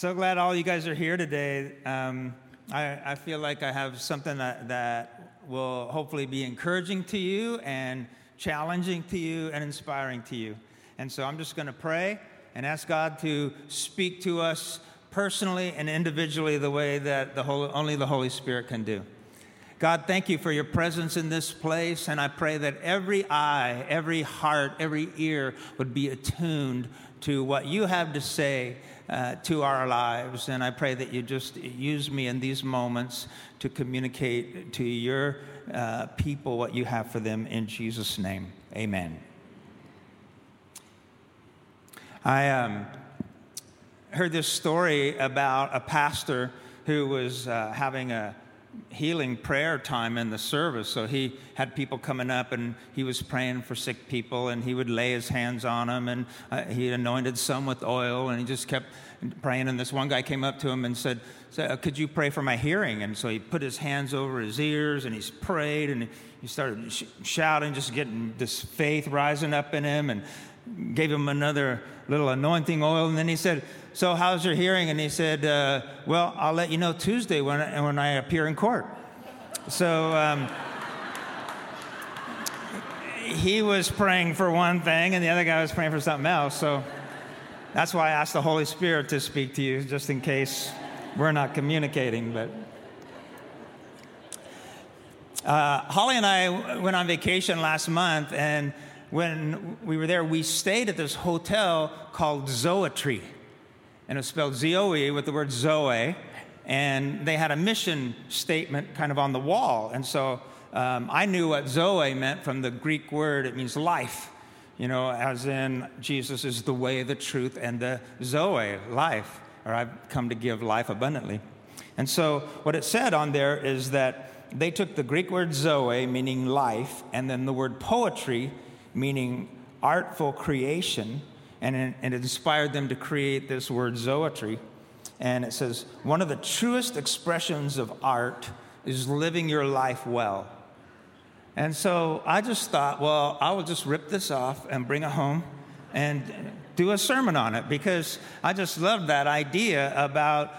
So glad all you guys are here today. Um, I, I, feel like I have something that, that will hopefully be encouraging to you and challenging to you and inspiring to you. And so I'm just going to pray and ask God to speak to us personally and individually the way that the Holy, only the Holy Spirit can do. God, thank you for your presence in this place, and I pray that every eye, every heart, every ear would be attuned to what you have to say uh, to our lives. And I pray that you just use me in these moments to communicate to your uh, people what you have for them in Jesus' name. Amen. I um, heard this story about a pastor who was uh, having a healing prayer time in the service. So he had people coming up and he was praying for sick people and he would lay his hands on them and uh, he anointed some with oil and he just kept praying. And this one guy came up to him and said, uh, Could you pray for my hearing? And so he put his hands over his ears and he's prayed and he started sh- shouting, just getting this faith rising up in him and gave him another little anointing oil. And then he said, so how's your hearing? And he said, uh, Well, I'll let you know Tuesday when I, when I appear in court. So um, he was praying for one thing, and the other guy was praying for something else. So that's why I asked the Holy Spirit to speak to you, just in case we're not communicating. But uh, Holly and I went on vacation last month, and when we were there, we stayed at this hotel called Zoetry and it was spelled Z-O-E with the word Zoe. And they had a mission statement kind of on the wall. And so um, I knew what Zoe meant from the Greek word. It means life, you know, as in Jesus is the way, the truth, and the Zoe, life, or I've come to give life abundantly. And so what it said on there is that they took the Greek word Zoe, meaning life, and then the word poetry, meaning artful creation, and it, it inspired them to create this word zoetry. And it says, one of the truest expressions of art is living your life well. And so I just thought, well, I will just rip this off and bring it home and do a sermon on it because I just love that idea about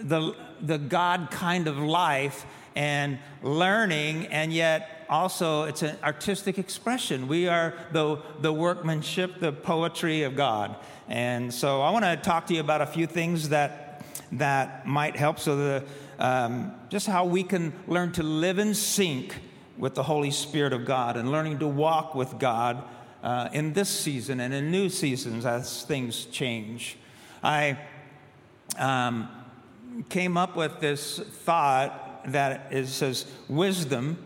the, the God kind of life and learning, and yet also it's an artistic expression. We are the, the workmanship, the poetry of God. And so I want to talk to you about a few things that, that might help so the, um, just how we can learn to live in sync with the Holy Spirit of God and learning to walk with God uh, in this season and in new seasons as things change. I um, came up with this thought that is, says wisdom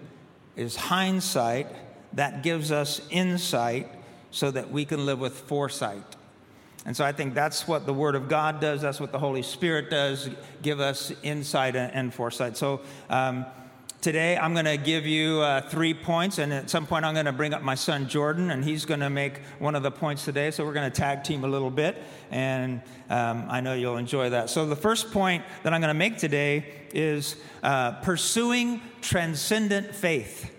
is hindsight that gives us insight so that we can live with foresight. And so I think that's what the Word of God does. That's what the Holy Spirit does, give us insight and foresight. So um, today I'm going to give you uh, three points, and at some point I'm going to bring up my son Jordan, and he's going to make one of the points today. So we're going to tag team a little bit, and um, I know you'll enjoy that. So the first point that I'm going to make today is uh, pursuing transcendent faith.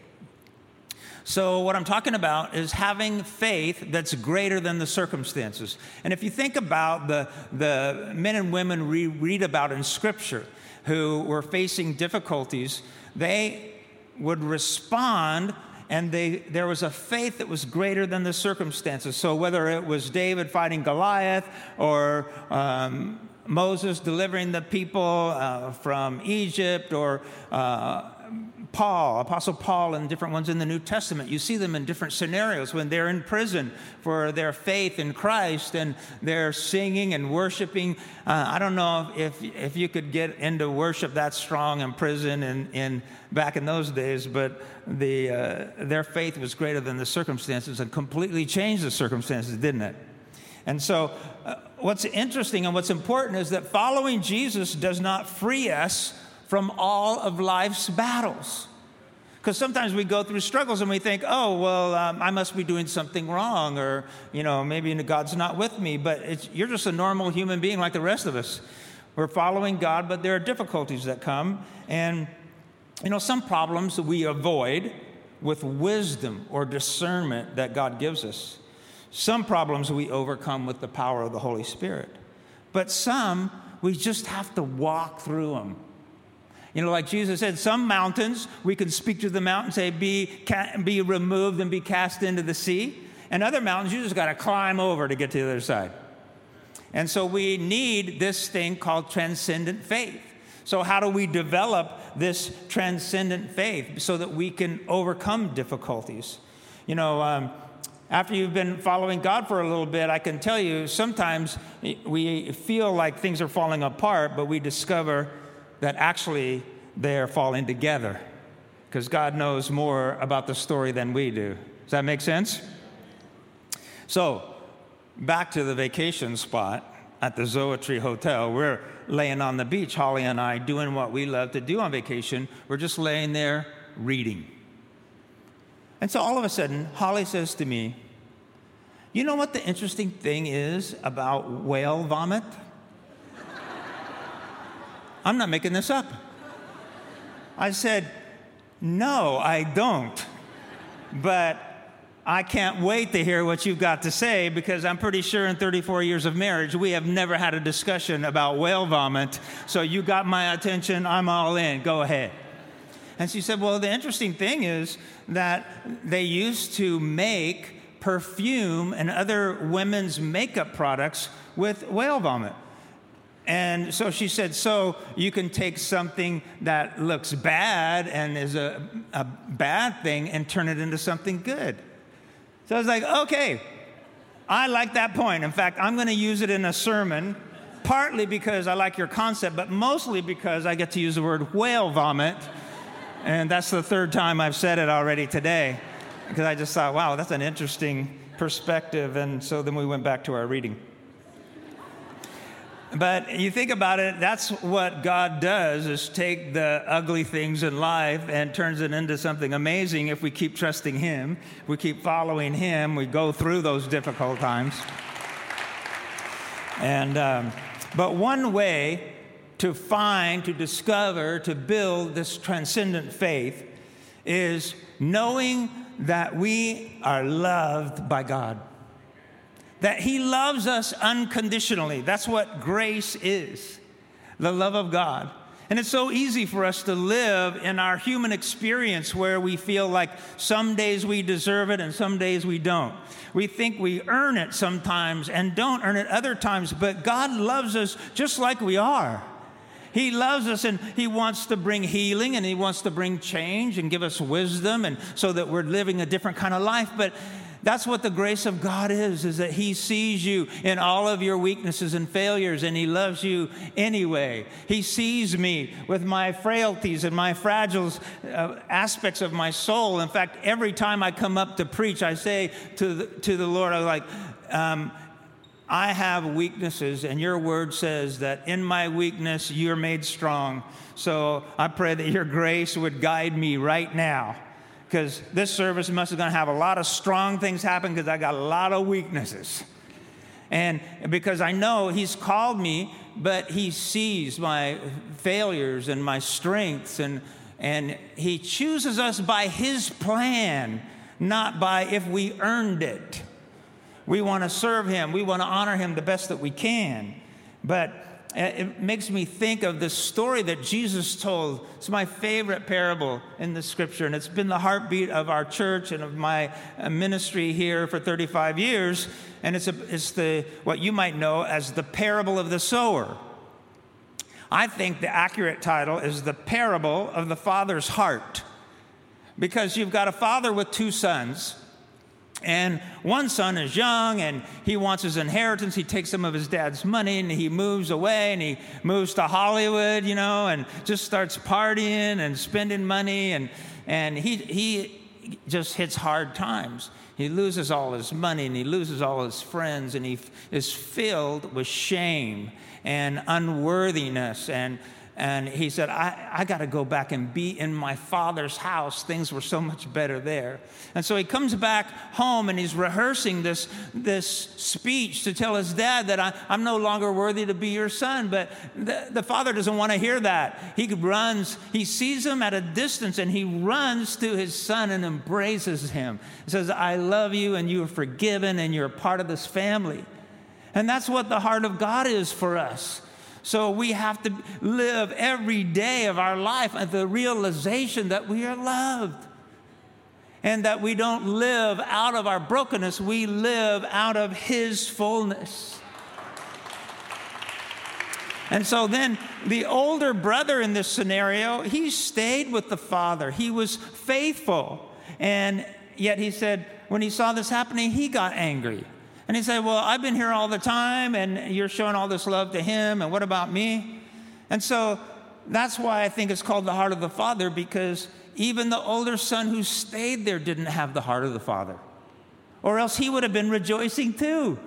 So, what I'm talking about is having faith that's greater than the circumstances. And if you think about the, the men and women we read about in Scripture who were facing difficulties, they would respond and they, there was a faith that was greater than the circumstances. So, whether it was David fighting Goliath or um, Moses delivering the people uh, from Egypt or uh, Paul, Apostle Paul, and different ones in the New Testament. You see them in different scenarios when they're in prison for their faith in Christ and they're singing and worshiping. Uh, I don't know if, if you could get into worship that strong in prison and in, back in those days, but the, uh, their faith was greater than the circumstances and completely changed the circumstances, didn't it? And so, uh, what's interesting and what's important is that following Jesus does not free us from all of life's battles. Because sometimes we go through struggles and we think, oh, well, um, I must be doing something wrong, or, you know, maybe God's not with me. But you're just a normal human being like the rest of us. We're following God, but there are difficulties that come. And, you know, some problems we avoid with wisdom or discernment that God gives us. Some problems we overcome with the power of the Holy Spirit. But some We just have to walk through them. You know, like Jesus said, some mountains we can speak to the mountain, say, be, be removed and be cast into the sea. And other mountains you just got to climb over to get to the other side. And so we need this thing called transcendent faith. So, how do we develop this transcendent faith so that we can overcome difficulties? You know, um, after you've been following God for a little bit, I can tell you sometimes we feel like things are falling apart, but we discover that actually they're falling together because God knows more about the story than we do. Does that make sense? So, back to the vacation spot at the Zoetry Hotel. We're laying on the beach, Holly and I, doing what we love to do on vacation. We're just laying there reading. And so all of a sudden, Holly says to me, You know what the interesting thing is about whale vomit? I'm not making this up. I said, No, I don't. But I can't wait to hear what you've got to say because I'm pretty sure in 34 years of marriage, we have never had a discussion about whale vomit. So you got my attention. I'm all in. Go ahead. And she said, Well, the interesting thing is that they used to make perfume and other women's makeup products with whale vomit. And so she said, So you can take something that looks bad and is a, a bad thing and turn it into something good. So I was like, okay, I like that point. In fact, I'm going to use it in a sermon, partly because I like your concept, but mostly because I get to use the word whale vomit. And that's the third time I've said it already today, because I just thought, wow, that's an interesting perspective. And so then we went back to our reading. But you think about it, that's what God does is take the ugly things in life and turns it into something amazing if we keep trusting Him, we keep following Him, we go through those difficult times. And, um, but one way to find, to discover, to build this transcendent faith is knowing that we are loved by God that He loves us unconditionally. That's what grace is the love of God. And it's so easy for us to live in our human experience where we feel like some days we deserve it and some days we don't. We think we earn it sometimes and don't earn it other times, but God loves us just like we are. He loves us and He wants to bring healing and He wants to bring change and give us wisdom and so that we're living a different kind of life. But that's what the grace of God is, is that He sees you in all of your weaknesses and failures and He loves you anyway. He sees me with my frailties and my fragile uh, aspects of my soul. In fact, every time I come up to preach, I say to the, to the Lord, I'm like, um, I have weaknesses, and your word says that in my weakness, you're made strong. So I pray that your grace would guide me right now because this service must have going to have a lot of strong things happen because I got a lot of weaknesses. And because I know He's called me, but He sees my failures and my strengths, and, and He chooses us by His plan, not by if we earned it. We want to serve Him, we want to honor Him the best that we can. But it makes me think of the story that Jesus told. It's my favorite parable in the scripture, and it's been the heartbeat of our church and of my uh, ministry here for 35 years. And it's, a, it's the, what you might know as the parable of the sower. I think the accurate title is the parable of the father's heart. Because you've got a father with two sons, and one son is young and he wants his inheritance. He takes some of his dad's money and he moves away and he moves to Hollywood, you know, and just starts partying and spending money. And, and he, he just hits hard times. He loses all his money and he loses all his friends and he is filled with shame and unworthiness and and he said, I, I got to go back and be in my father's house. Things were so much better there. And so he comes back home and he's rehearsing this, this speech to tell his dad that I, am no longer worthy to be your son. But the, the father doesn't want to hear that. He runs, he sees him at a distance and he runs to his son and embraces him. He says, I love you and you are forgiven and you're a part of this family. And that's what the heart of God is for us. So we have to live every day of our life with the realization that we are loved. And that we don't live out of our brokenness, we live out of His fullness. And so then the older brother in this scenario, he stayed with the father. He was faithful. And yet he said, when he saw this happening, he got angry. And he said, Well, I've been here all the time, and you're showing all this love to him, and what about me? And so that's why I think it's called the heart of the father, because even the older son who stayed there didn't have the heart of the father, or else he would have been rejoicing too.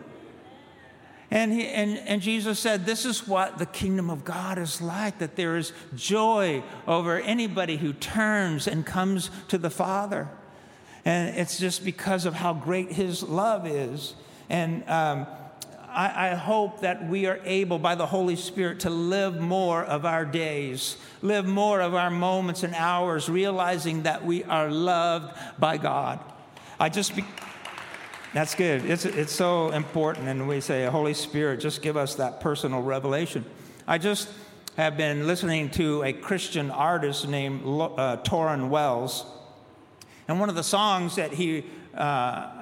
And, he, and, and Jesus said, This is what the kingdom of God is like that there is joy over anybody who turns and comes to the Father. And it's just because of how great his love is. And um, I, I, hope that we are able, by the Holy Spirit, to live more of our days, live more of our moments and hours, realizing that we are loved by God. I just. Be- that's good. It's, it's so important. And we say, Holy Spirit, just give us that personal revelation. I just have been listening to a Christian artist named uh, Tauren Wells. And one of the songs that he uh,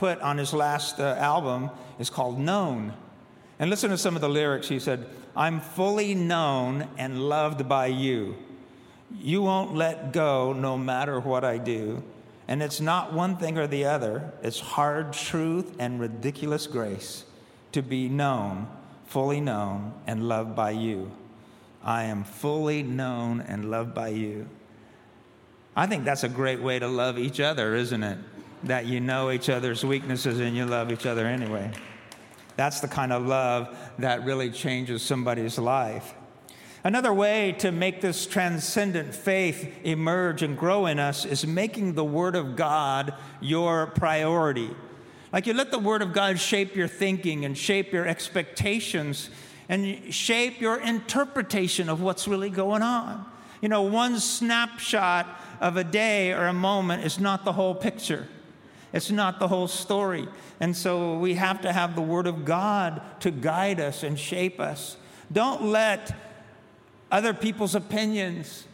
put on his last uh, album is called Known. And listen to some of the lyrics. He said, I'm fully known and loved by you. You won't let go no matter what I do. And it's not one thing or the other, it's hard truth and ridiculous grace to be known, fully known, and loved by you. I am fully known and loved by you. I think that's a great way to love each other, isn't it? That you know each other's weaknesses and you love each other anyway. That's the kind of love that really changes somebody's life. Another way to make this transcendent faith emerge and grow in us is making the Word of God your priority. Like you let the Word of God shape your thinking and shape your expectations and shape your interpretation of what's really going on. You know, one snapshot of a day or a moment is not the whole picture. It's not the whole story. And so we have to have the Word of God to guide us and shape us. Don't let other people's opinions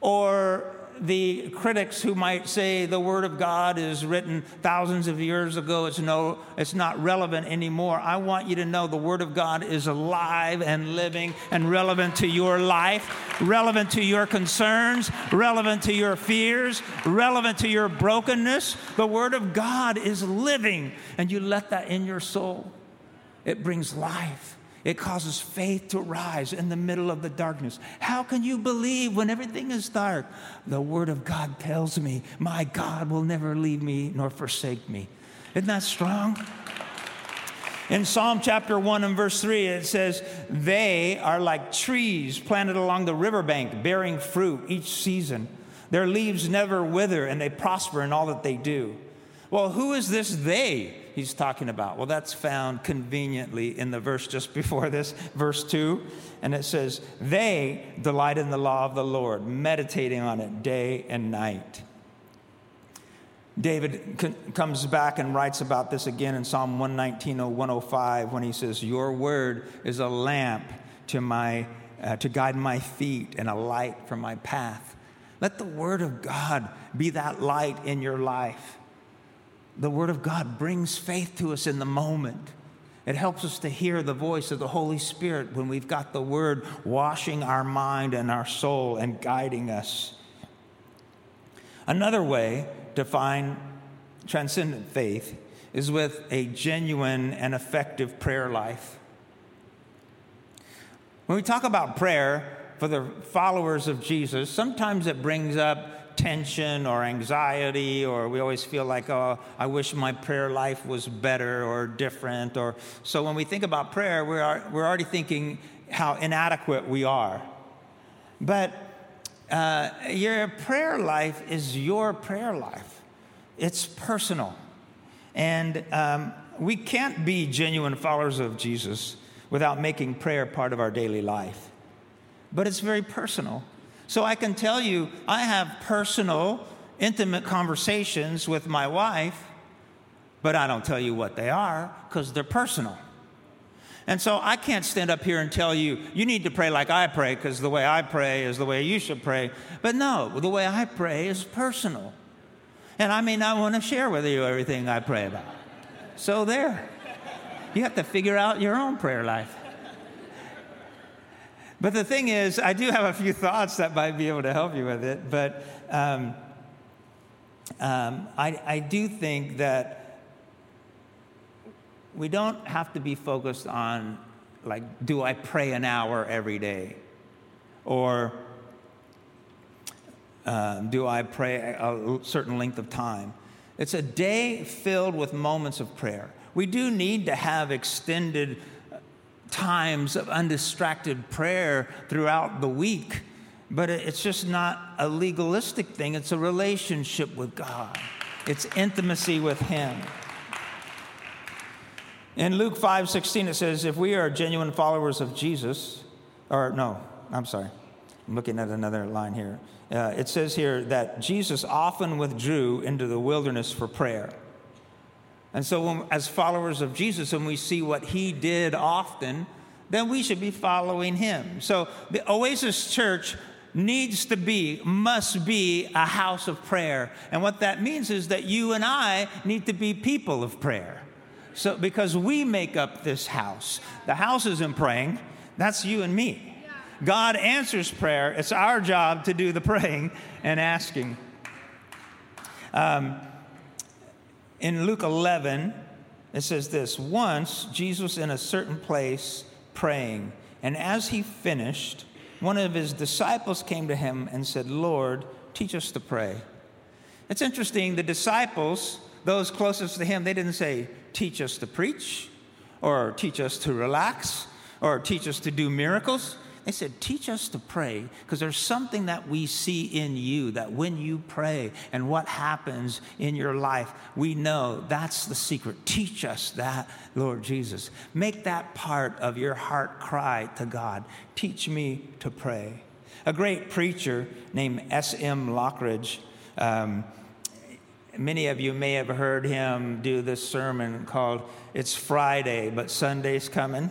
or the critics who might say the word of god is written thousands of years ago it's no it's not relevant anymore. I want you to know the word of god is alive and living and relevant to your life relevant to your concerns relevant to your fears relevant to your brokenness. The word of god is living and you let that in your soul. It brings life it causes faith to rise in the middle of the darkness. How can you believe when everything is dark? The Word of God tells me, My God will never leave me nor forsake me. Isn't that strong? In Psalm chapter 1 and verse 3, it says, They are like trees planted along the riverbank, bearing fruit each season. Their leaves never wither, and they prosper in all that they do. Well, who is this they? He's talking about? Well, that's found conveniently in the verse just before this, verse 2. And it says, They delight in the law of the Lord, meditating on it day and night. David c- comes back and writes about this again in Psalm 119 105 when he says, Your word is a lamp to, my, uh, to guide my feet and a light for my path. Let the word of God be that light in your life the Word of God brings faith to us in the moment. It helps us to hear the voice of the Holy Spirit when we've got the Word washing our mind and our soul and guiding us. Another way to find transcendent faith is with a genuine and effective prayer life. When we talk about prayer for the followers of Jesus, sometimes it brings up tension or anxiety, or we always feel like, oh, I wish my prayer life was better or different. Or so when we think about prayer, we are, we're already thinking how inadequate we are. But uh, your prayer life is your prayer life. It's personal, and um, we can't be genuine followers of Jesus without making prayer part of our daily life. But it's very personal. So I can tell you, I have personal, intimate conversations with my wife, but I don't tell you what they are because they're personal. And so I can't stand up here and tell you, you need to pray like I pray, because the way I pray is the way you should pray. But no, the way I pray is personal. And I may not want to share with you everything I pray about. So there. You have to figure out your own prayer life. But the thing is, I do have a few thoughts that might be able to help you with it. But um, um, I, I do think that we don't have to be focused on, like, do I pray an hour every day? Or uh, do I pray a certain length of time? It's a day filled with moments of prayer. We do need to have extended times of undistracted prayer throughout the week, but it's just not a legalistic thing. It's a relationship with God, it's intimacy with Him. In Luke 5 16, it says, If we are genuine followers of Jesus, or no, I'm sorry, I'm looking at another line here. Uh, it says here that Jesus often withdrew into the wilderness for prayer. And so, when, as followers of Jesus, when we see what he did often, then we should be following him. So, the Oasis Church needs to be, must be a house of prayer. And what that means is that you and I need to be people of prayer. So, because we make up this house, the house isn't praying, that's you and me. God answers prayer. It's our job to do the praying and asking. Um, in Luke 11, it says this Once Jesus in a certain place praying, and as he finished, one of his disciples came to him and said, Lord, teach us to pray. It's interesting, the disciples, those closest to him, they didn't say, teach us to preach, or teach us to relax, or teach us to do miracles. They said, Teach us to pray, because there's something that we see in you that when you pray and what happens in your life, we know that's the secret. Teach us that, Lord Jesus. Make that part of your heart cry to God. Teach me to pray. A great preacher named S.M. Lockridge. Um, Many of you may have heard him do this sermon called It's Friday, but Sunday's Coming.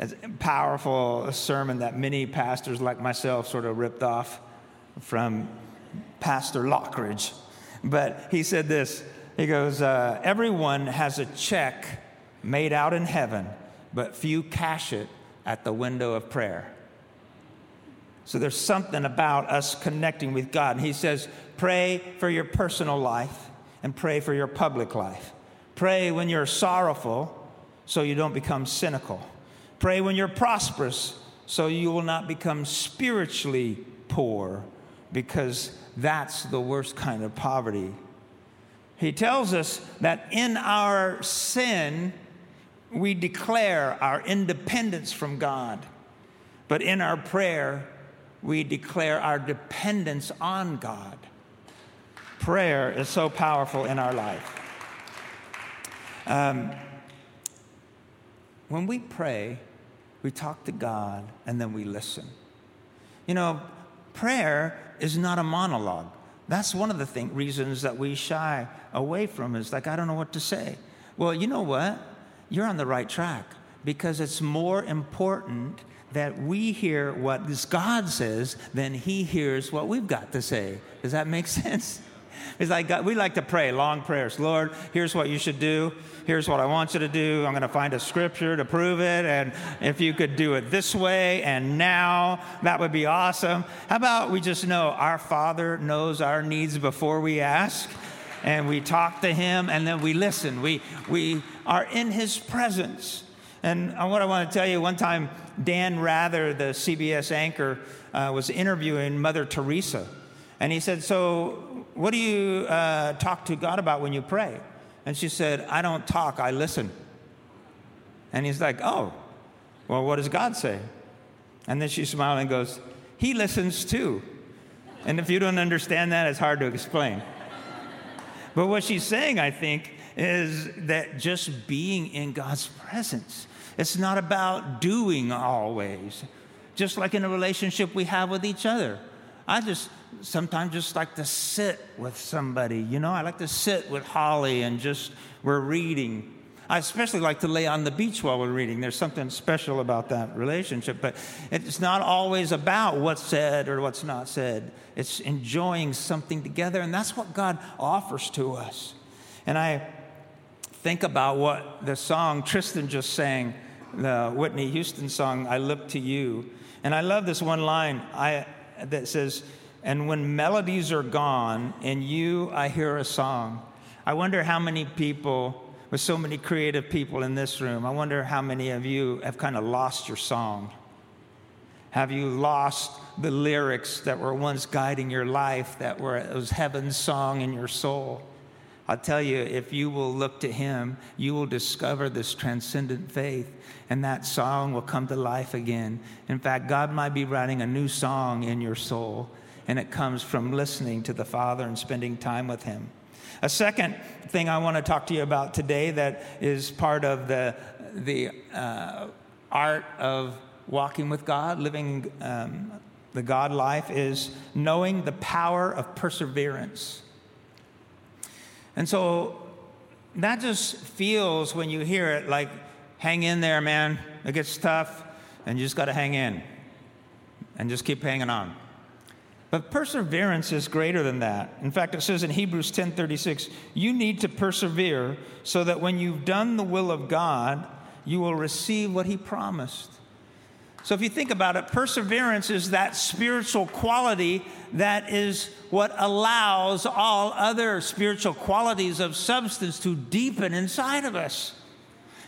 It's a powerful sermon that many pastors like myself sort of ripped off from Pastor Lockridge. But he said this He goes, uh, Everyone has a check made out in heaven, but few cash it at the window of prayer. So there's something about us connecting with God. And he says, pray for your personal life and pray for your public life. Pray when you're sorrowful so you don't become cynical. Pray when you're prosperous so you will not become spiritually poor because that's the worst kind of poverty. He tells us that in our sin, we declare our independence from God. But in our prayer, we declare our dependence on God. Prayer is so powerful in our life. Um, when we pray, we talk to God and then we listen. You know, prayer is not a monologue. That's one of the thing, reasons that we shy away from is like, I don't know what to say. Well, you know what? You're on the right track because it's more important that we hear what God says than He hears what we've got to say. Does that make sense? It's like God, we like to pray long prayers. Lord, here's what you should do. Here's what I want you to do. I'm going to find a scripture to prove it. And if you could do it this way and now, that would be awesome. How about we just know our Father knows our needs before we ask? And we talk to him and then we listen. We, we are in his presence. And what I want to tell you, one time, Dan Rather, the CBS anchor, uh, was interviewing Mother Teresa. And he said, So, what do you uh, talk to God about when you pray? And she said, I don't talk, I listen. And he's like, Oh, well, what does God say? And then she smiled and goes, He listens too. And if you don't understand that, it's hard to explain. but what she's saying, I think, is that just being in God's presence it's not about doing always, just like in a relationship we have with each other. I just sometimes just like to sit with somebody, you know, I like to sit with Holly and just we're reading. I especially like to lay on the beach while we're reading. There's something special about that relationship. But it's not always about what's said or what's not said, it's enjoying something together. And that's what God offers to us. And I think about what the song Tristan just sang, the Whitney Houston song, I Look to You. And I love this one line I, that says, And when melodies are gone, in you I hear a song. I wonder how many people, with so many creative people in this room, I wonder how many of you have kind of lost your song. Have you lost the lyrics that were once guiding your life, that were it was heaven's song in your soul? I'll tell you, if you will look to Him, you will discover this transcendent faith, and that song will come to life again. In fact, God might be writing a new song in your soul, and it comes from listening to the Father and spending time with Him. A second thing I want to talk to you about today that is part of the, the uh, art of walking with God, living um, the God life, is knowing the power of perseverance. And so that just feels when you hear it like, hang in there, man. It gets tough, and you just got to hang in and just keep hanging on. But perseverance is greater than that. In fact, it says in Hebrews 10:36, you need to persevere so that when you've done the will of God, you will receive what he promised. So if you think about it, perseverance is that spiritual quality that is what allows all other spiritual qualities of substance to deepen inside of us.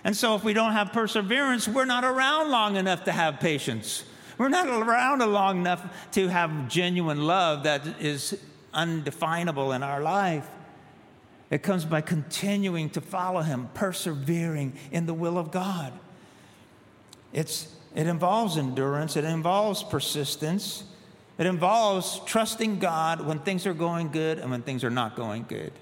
And so if we don't have perseverance, we're not around long enough to have patience. We're not around long enough to have genuine love that is undefinable in our life. It comes by continuing to follow Him, persevering in the will of God. It's it involves endurance, it involves persistence, it involves trusting God when things are going good and when things are not going good.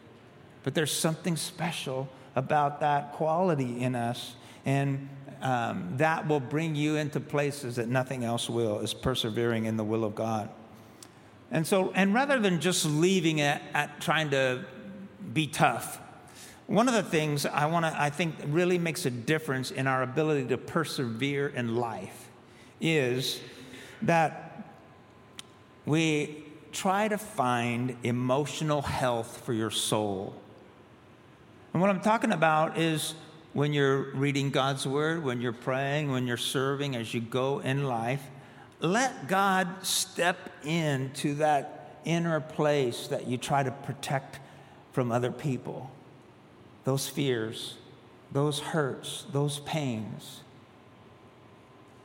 But there's something special about that quality in us, and um, that will bring you into places that nothing else will, is persevering in the will of God. And so, and rather than just leaving it at trying to be tough, one of the things I want to, I think, really makes a difference in our ability to persevere in life is that we try to find emotional health for your soul. And what I'm talking about is when you're reading God's word, when you're praying, when you're serving, as you go in life, let God step into that inner place that you try to protect from other people those fears, those hurts, those pains.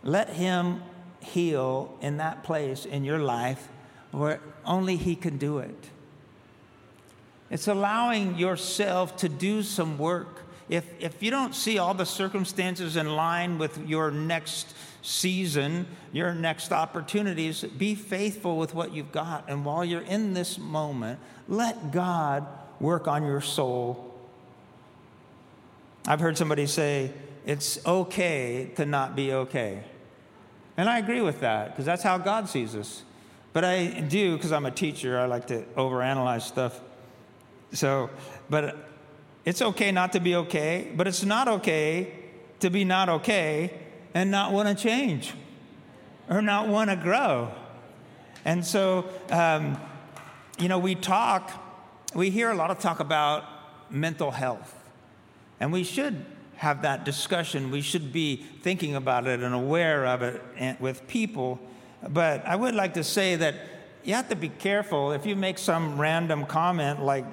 Let Him heal in that place in your life where only He can do it. It's allowing yourself to do some work. If, if you don't see all the circumstances in line with your next season, your next opportunities, be faithful with what you've got. And while you're in this moment, let God work on your soul I've heard somebody say, it's okay to not be okay. And I agree with that because that's how God sees us. But I do, because I'm a teacher, I like to overanalyze stuff. So, but it's okay not to be okay, but it's not okay to be not okay and not want to change or not want to grow. And so, um, you know, we talk, we hear a lot of talk about mental health. And we should have that discussion. We should be thinking about it and aware of it with people. But I would like to say that you have to be careful if you make some random comment like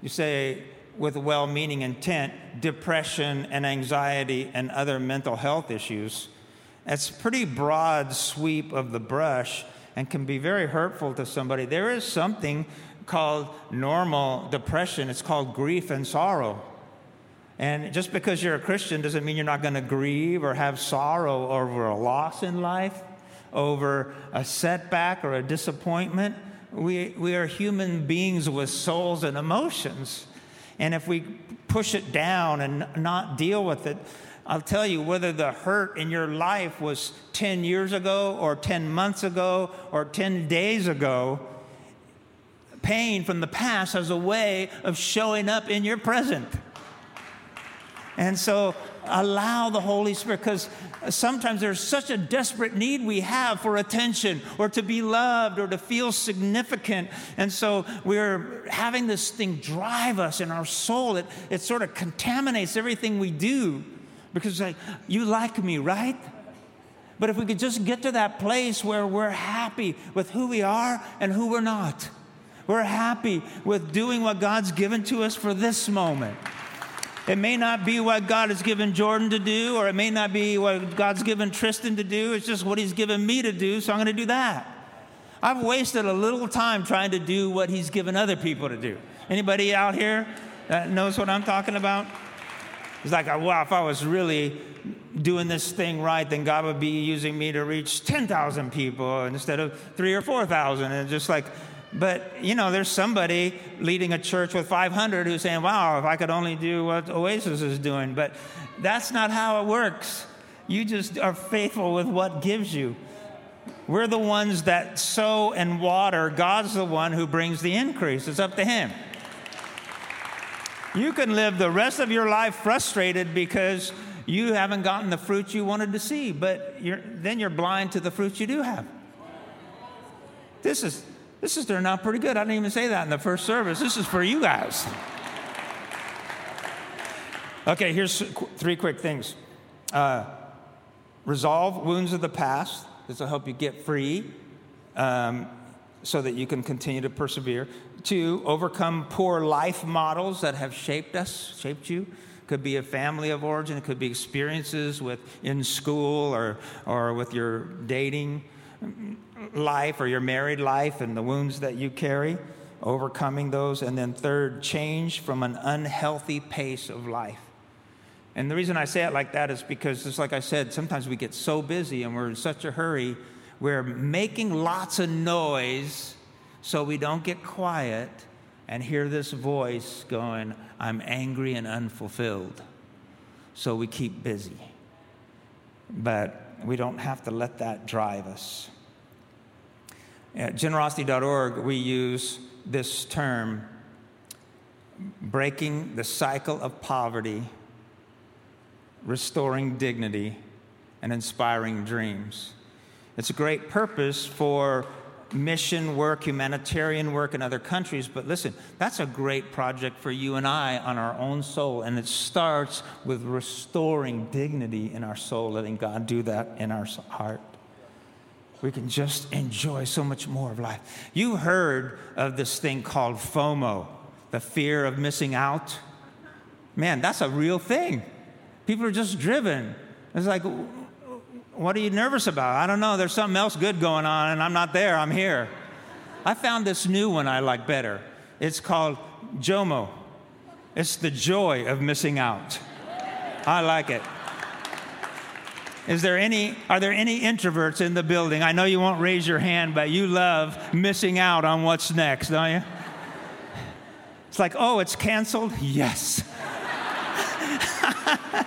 you say with well meaning intent, depression and anxiety and other mental health issues. It's a pretty broad sweep of the brush and can be very hurtful to somebody. There is something called normal depression, it's called grief and sorrow. And just because you're a Christian doesn't mean you're not going to grieve or have sorrow over a loss in life, over a setback or a disappointment. We, we are human beings with souls and emotions. And if we push it down and not deal with it, I'll tell you whether the hurt in your life was 10 years ago or 10 months ago or 10 days ago, pain from the past has a way of showing up in your present. And so allow the Holy Spirit, because sometimes there's such a desperate need we have for attention or to be loved or to feel significant. And so we're having this thing drive us in our soul. It, it sort of contaminates everything we do because, like, you like me, right? But if we could just get to that place where we're happy with who we are and who we're not, we're happy with doing what God's given to us for this moment. It may not be what God has given Jordan to do, or it may not be what God's given Tristan to do. It's just what He's given me to do, so I'm going to do that. I've wasted a little time trying to do what He's given other people to do. Anybody out here that knows what I'm talking about? It's like, wow, if I was really doing this thing right, then God would be using me to reach 10,000 people instead of three or 4,000. And just like, but, you know, there's somebody leading a church with 500 who's saying, wow, if I could only do what Oasis is doing. But that's not how it works. You just are faithful with what gives you. We're the ones that sow and water. God's the one who brings the increase. It's up to Him. You can live the rest of your life frustrated because you haven't gotten the fruit you wanted to see, but you're, then you're blind to the fruit you do have. This is this is turning out pretty good. I didn't even say that in the first service. This is for you guys. Okay, here's three quick things. Uh, resolve wounds of the past. This will help you get free um, so that you can continue to persevere. Two, overcome poor life models that have shaped us, shaped you. Could be a family of origin, it could be experiences with in school or, or with your dating life or your married life and the wounds that you carry, overcoming those. And then, third, change from an unhealthy pace of life. And the reason I say it like that is because, just like I said, sometimes we get so busy and we're in such a hurry, we're making lots of noise so we don't get quiet and hear this voice going, I'm angry and unfulfilled. So we keep busy. But we don't have to let that drive us. At generosity.org, we use this term breaking the cycle of poverty, restoring dignity, and inspiring dreams. It's a great purpose for mission work, humanitarian work in other countries, but listen, that's a great project for you and I on our own soul. And it starts with restoring dignity in our soul, letting God do that in our heart we can just enjoy so much more of life. You heard of this thing called FOMO, the fear of missing out. Man, that's a real thing. People are just driven. It's like, what are you nervous about? I don't know. There's something else good going on, and I'm not there. I'm here. I found this new one I like better. It's called JOMO. It's the joy of missing out. I like it. Is there any, are there any introverts in the building? I know you won't raise your hand, but you love missing out on what's next, don't you? It's like, oh, it's canceled? Yes.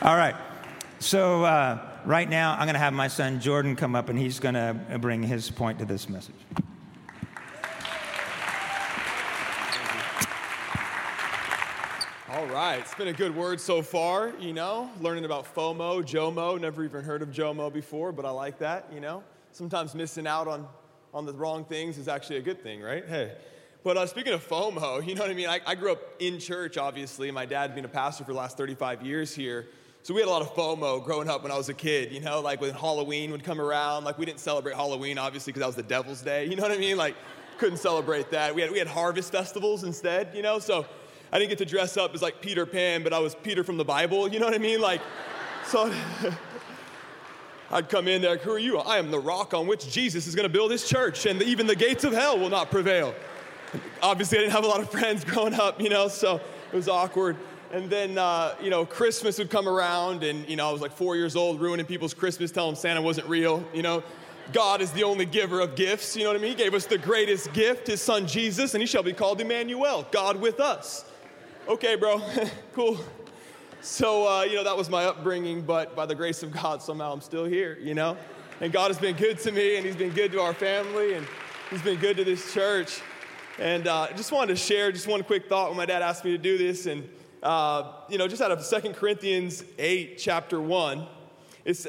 All right. So, uh, right now, I'm going to have my son Jordan come up and he's going to bring his point to this message. All right, it's been a good word so far, you know, learning about FOMO, JOMO, never even heard of JOMO before, but I like that, you know. Sometimes missing out on, on the wrong things is actually a good thing, right? Hey. But uh, speaking of FOMO, you know what I mean? I, I grew up in church, obviously. My dad being a pastor for the last 35 years here. So we had a lot of FOMO growing up when I was a kid, you know, like when Halloween would come around. Like we didn't celebrate Halloween, obviously, because that was the devil's day. You know what I mean? Like couldn't celebrate that. We had, we had harvest festivals instead, you know? So I didn't get to dress up as like Peter Pan, but I was Peter from the Bible. You know what I mean? Like, so I'd come in there, like, who are you? I am the rock on which Jesus is to build his church, and even the gates of hell will not prevail. Obviously, I didn't have a lot of friends growing up, you know, so it was awkward. And then, uh, you know, Christmas would come around, and, you know, I was like four years old, ruining people's Christmas, telling them Santa wasn't real, you know. God is the only giver of gifts, you know what I mean? He gave us the greatest gift, his son Jesus, and he shall be called Emmanuel, God with us okay, bro, cool. So, uh, you know, that was my upbringing, but by the grace of God, somehow I'm still here, you know? And God has been good to me, and He's been good to our family, and He's been good to this church. And uh, just wanted to share just one quick thought when my dad asked me to do this. And, uh, you know, just out of 2 Corinthians 8, chapter 1,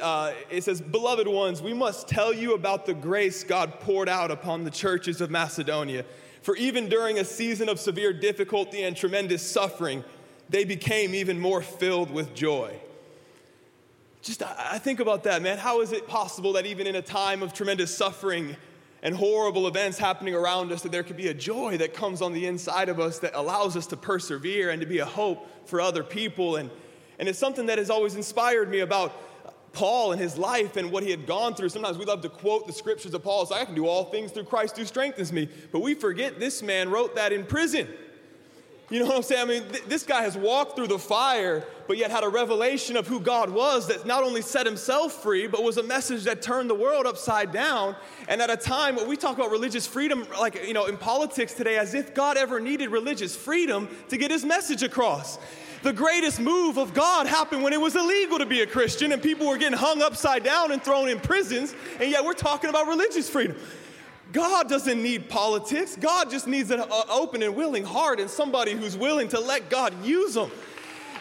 uh, it says, Beloved ones, we must tell you about the grace God poured out upon the churches of Macedonia. For even during a season of severe difficulty and tremendous suffering, they became even more filled with joy. Just, I think about that, man. How is it possible that even in a time of tremendous suffering and horrible events happening around us, that there could be a joy that comes on the inside of us that allows us to persevere and to be a hope for other people? And, and it's something that has always inspired me about Paul and his life and what he had gone through. Sometimes we love to quote the scriptures of Paul. Like, I can do all things through Christ who strengthens me. But we forget this man wrote that in prison. You know what I'm saying? I mean, th- this guy has walked through the fire, but yet had a revelation of who God was that not only set himself free, but was a message that turned the world upside down. And at a time when we talk about religious freedom, like, you know, in politics today, as if God ever needed religious freedom to get his message across. The greatest move of God happened when it was illegal to be a Christian and people were getting hung upside down and thrown in prisons, and yet we're talking about religious freedom. God doesn't need politics. God just needs an open and willing heart and somebody who's willing to let God use them.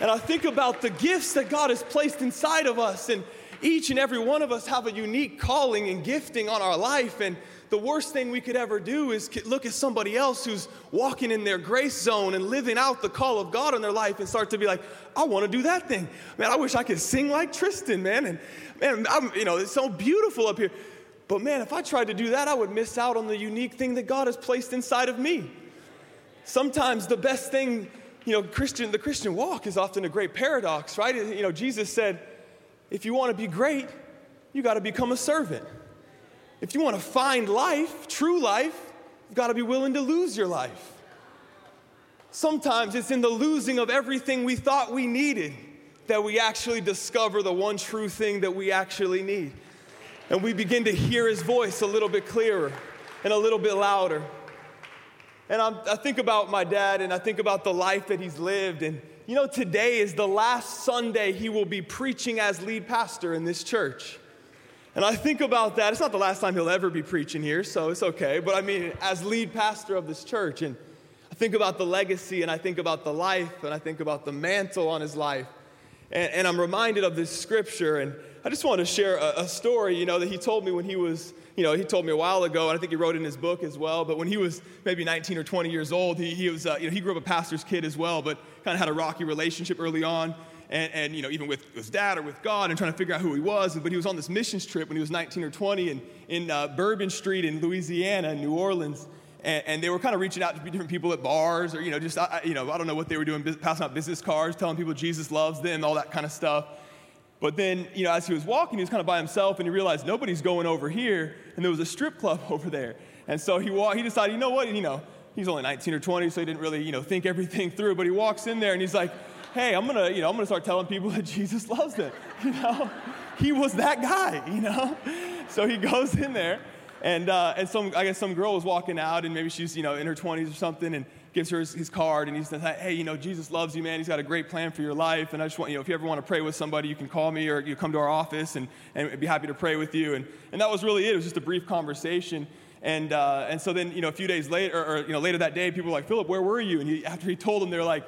And I think about the gifts that God has placed inside of us, and each and every one of us have a unique calling and gifting on our life. And the worst thing we could ever do is look at somebody else who's walking in their grace zone and living out the call of God in their life and start to be like, I want to do that thing. Man, I wish I could sing like Tristan, man. And man, I'm, you know, it's so beautiful up here. But man, if I tried to do that, I would miss out on the unique thing that God has placed inside of me. Sometimes the best thing, you know, Christian, the Christian walk is often a great paradox, right? You know, Jesus said, if you want to be great, you got to become a servant. If you want to find life, true life, you've got to be willing to lose your life. Sometimes it's in the losing of everything we thought we needed that we actually discover the one true thing that we actually need and we begin to hear his voice a little bit clearer and a little bit louder. And I'm, i think about my dad and I think about the life that he's lived. And you know, today is the last Sunday he will be preaching as lead pastor in this church. And I think about that. It's not the last time he'll ever be preaching here, so it's okay. But I mean, as lead pastor of this church, and I think about the legacy, and I think about the life, and I think about the mantle on his life. And, and I'm reminded of this scripture. And I just want to share a, a, story, you know, that he told me when he was, you know, he told me a while ago, and I think he wrote in his book as well. But when he was maybe 19 or 20 years old, he, he was, uh, you know, he grew up a pastor's kid as well, but kind of had a rocky relationship early on. And, and, you know, even with his dad or with God and trying to figure out who he was. But he was on this missions trip when he was 19 or 20 and in uh, Bourbon Street in Louisiana, New Orleans. And, and, they were kind of reaching out to different people at bars or, you know, just, I, you know, I don't know what they were doing, passing out business cards, telling people Jesus loves them, all that kind of stuff. But then, you know, as he was walking, he was kind of by himself and he realized nobody's going over here and there was a strip club over there. And so he, walked, he decided, you know what, you know, he's only 19 or 20, so he didn't really, you know, think everything through. But he walks in there and he's like, hey, I'm gonna, you know, I'm gonna start telling people that Jesus loves them. You know, he was that guy, you know. So he goes in there and, uh, and some, I guess some girl was walking out, and maybe she's, you know, in her 20s or something, and gives her his, his, card, and he says, hey, you know, Jesus loves you, man. He's got a great plan for your life, and I just want, you know, if you ever want to pray with somebody, you can call me or you come to our office, and, and be happy to pray with you. And, and that was really it. It was just a brief conversation. And, uh, and so then, you know, a few days later, or, or, you know, later that day, people were like, Philip, where were you? And he, after he told them, they're like,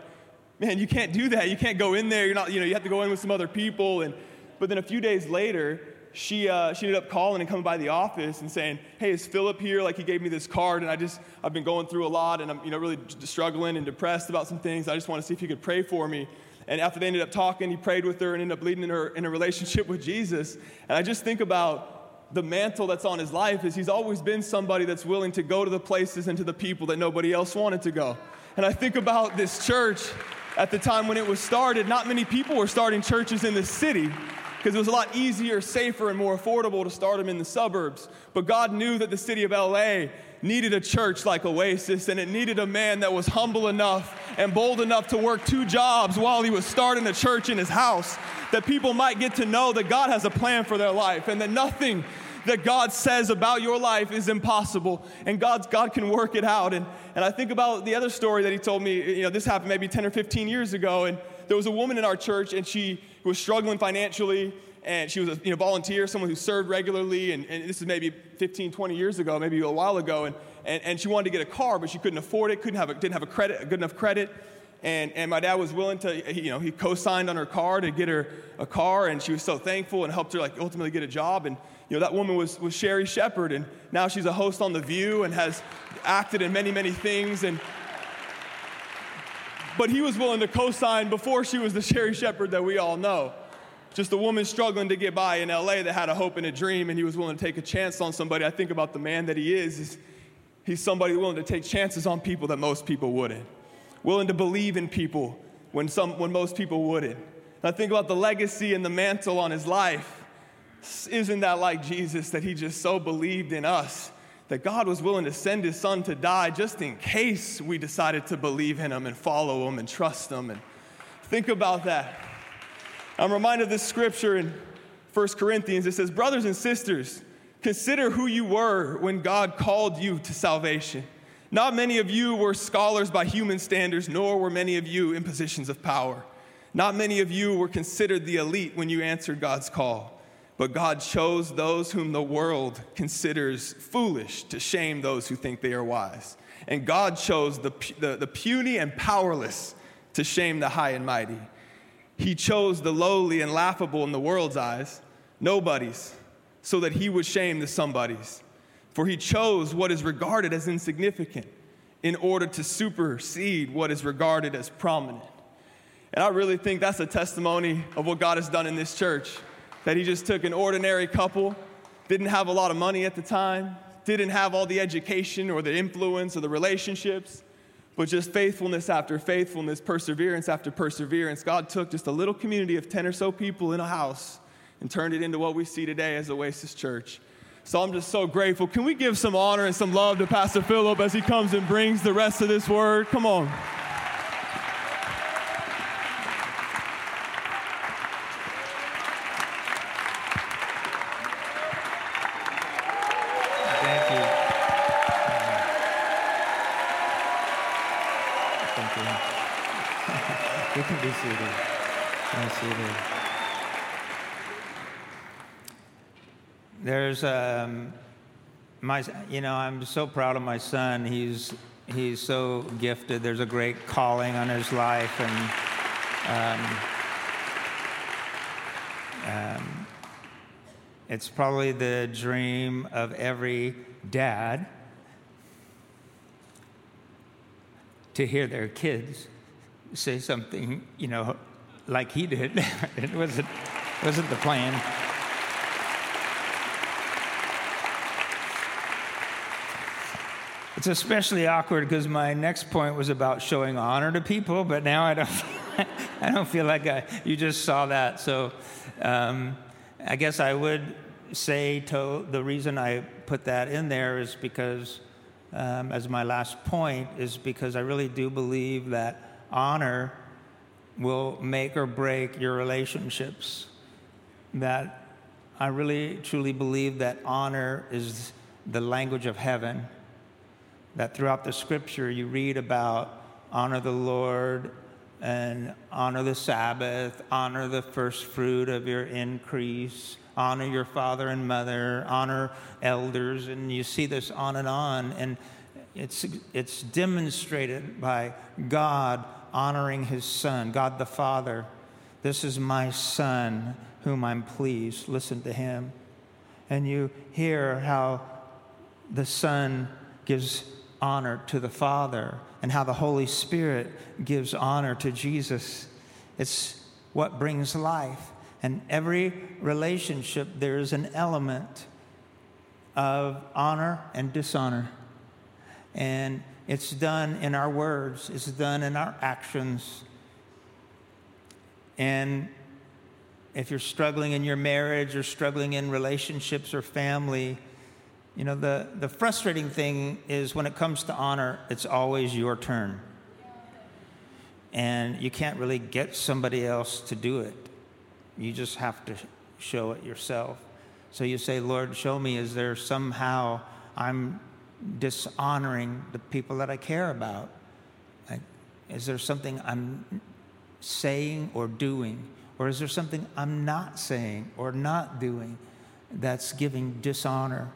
man, you can't do that. You can't go in there. You're not, you know, you have to go in with some other people. And, but then a few days later, she, uh, she ended up calling and coming by the office and saying, hey, is Philip here? Like, he gave me this card, and I just, I've been going through a lot, and I'm, you know, really struggling and depressed about some things. I just want to see if you could pray for me. And after they ended up talking, he prayed with her and ended up leading in her in a relationship with Jesus. And I just think about the mantle that's on his life is he's always been somebody that's willing to go to the places and to the people that nobody else wanted to go. And I think about this church at the time when it was started, not many people were starting churches in the city because it was a lot easier, safer, and more affordable to start them in the suburbs. But God knew that the city of LA needed a church like Oasis, and it needed a man that was humble enough and bold enough to work two jobs while he was starting a church in his house, that people might get to know that God has a plan for their life and that nothing that God says about your life is impossible, and God's, God can work it out. And, and I think about the other story that he told me, you know, this happened maybe 10 or 15 years ago, and there was a woman in our church, and she was struggling financially, and she was a you know, volunteer, someone who served regularly, and, and this is maybe 15, 20 years ago, maybe a while ago, and, and, and she wanted to get a car, but she couldn't afford it, couldn't have a, didn't have a credit, a good enough credit. And, and my dad was willing to, you know, he co-signed on her car to get her a car, and she was so thankful and helped her like ultimately get a job. And you know, that woman was, was Sherri Shepherd, and now she's a host on The View and has acted in many, many things. And but he was willing to co-sign before she was the Sherri Shepherd that we all know. Just a woman struggling to get by in LA that had a hope and a dream, and he was willing to take a chance on somebody. I think about the man that he is, is he's somebody willing to take chances on people that most people wouldn't. Willing to believe in people when, some, when most people wouldn't. And I think about the legacy and the mantle on his life. Isn't that like Jesus that he just so believed in us that God was willing to send his son to die just in case we decided to believe in him and follow him and trust him? And think about that. I'm reminded of this scripture in 1 Corinthians. It says, Brothers and sisters, consider who you were when God called you to salvation. Not many of you were scholars by human standards, nor were many of you in positions of power. Not many of you were considered the elite when you answered God's call. But God chose those whom the world considers foolish to shame those who think they are wise. And God chose the, the, the puny and powerless to shame the high and mighty. He chose the lowly and laughable in the world's eyes, nobodies, so that he would shame the somebodies. For he chose what is regarded as insignificant in order to supersede what is regarded as prominent. And I really think that's a testimony of what God has done in this church. That he just took an ordinary couple, didn't have a lot of money at the time, didn't have all the education or the influence or the relationships, but just faithfulness after faithfulness, perseverance after perseverance. God took just a little community of 10 or so people in a house and turned it into what we see today as Oasis Church. So I'm just so grateful. Can we give some honor and some love to Pastor Philip as he comes and brings the rest of this word? Come on. My, you know, I'm so proud of my son. He's, he's so gifted. There's a great calling on his life, and um, um, it's probably the dream of every dad to hear their kids say something, you know, like he did. it wasn't, wasn't the plan. It's especially awkward because my next point was about showing honor to people, but now I don't, I don't feel like I, you just saw that. So um, I guess I would say to, the reason I put that in there is because, um, as my last point, is because I really do believe that honor will make or break your relationships. That I really truly believe that honor is the language of heaven that throughout the scripture you read about honor the Lord and honor the Sabbath, honor the first fruit of your increase, honor your father and mother, honor elders, and you see this on and on. And it's, it's demonstrated by God honoring his son, God the Father. This is my son whom I'm pleased. Listen to him. And you hear how the son gives honor to the Father and how the Holy Spirit gives honor to Jesus. It's what brings life. And every relationship, there is an element of honor and dishonor. And it's done in our words, it's done in our actions. And if you're struggling in your marriage or struggling in relationships or family, you know, the, the frustrating thing is when it comes to honor, it's always your turn. And you can't really get somebody else to do it. You just have to show it yourself. So you say, Lord, show me, is there somehow I'm dishonoring the people that I care about? Like, is there something I'm saying or doing Or is there something I'm not saying or not doing that's giving dishonor?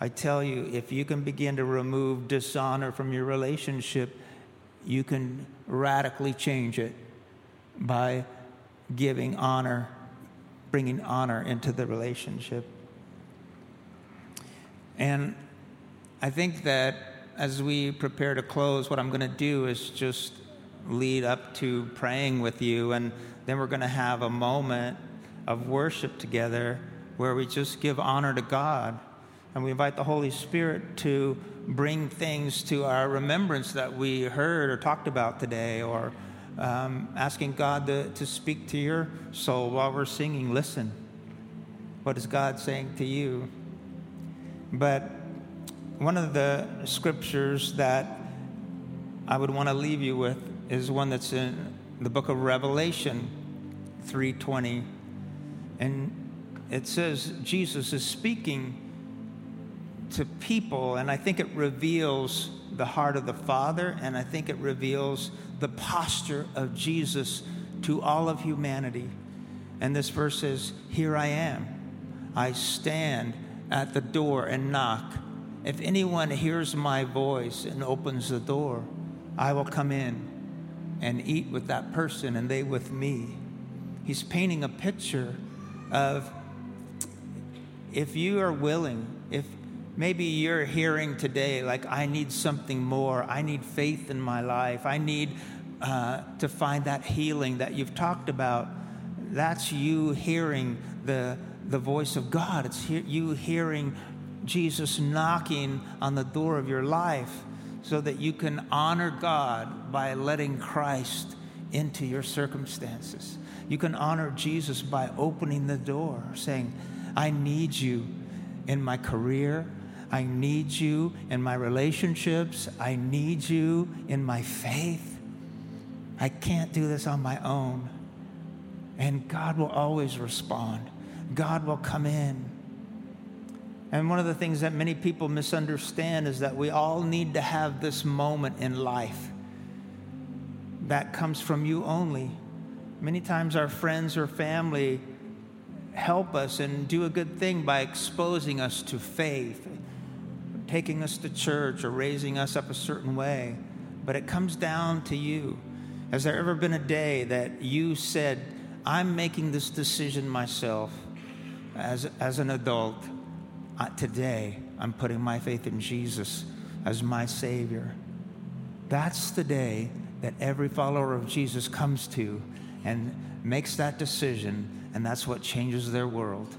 I tell you, if you can begin to remove dishonor from your relationship, you can radically change it by giving honor, bringing honor into the relationship. And I think that as we prepare to close, what I'm going to do is just lead up to praying with you, and then we're going to have a moment of worship together where we just give honor to God. And we invite the Holy Spirit to bring things to our remembrance that we heard or talked about today, or um, asking God to, to speak to your soul while we're singing. Listen, what is God saying to you? But one of the scriptures that I would want to leave you with is one that's in the book of Revelation 3:20 and it says Jesus is speaking to people and I think it reveals the heart of the Father and I think it reveals the posture of Jesus to all of humanity. And this verse says, "Here I am. I stand at the door and knock. If anyone hears my voice and opens the door, I will come in and eat with that person and they with me. He's painting a picture of if you are willing, if maybe you're hearing today, like, I need something more, I need faith in my life, I need uh, to find that healing that you've talked about, that's you hearing the, the voice of God. It's he- you hearing Jesus knocking on the door of your life so that you can honor God by letting Christ into your circumstances. You can honor Jesus by opening the door, saying, I need you in my career. I need you in my relationships. I need you in my faith. I can't do this on my own. And God will always respond. God will come in and one of the things that many people misunderstand is that we all need to have this moment in life that comes from you only. Many times our friends or family help us and do a good thing by exposing us to faith, taking us to church or raising us up a certain way. But it comes down to you. Has there ever been a day that you said, I'm making this decision myself as, as an adult? uh, today I'm putting my faith in Jesus as my Savior. That's the day that every follower of Jesus comes to and makes that decision, and that's what changes their world.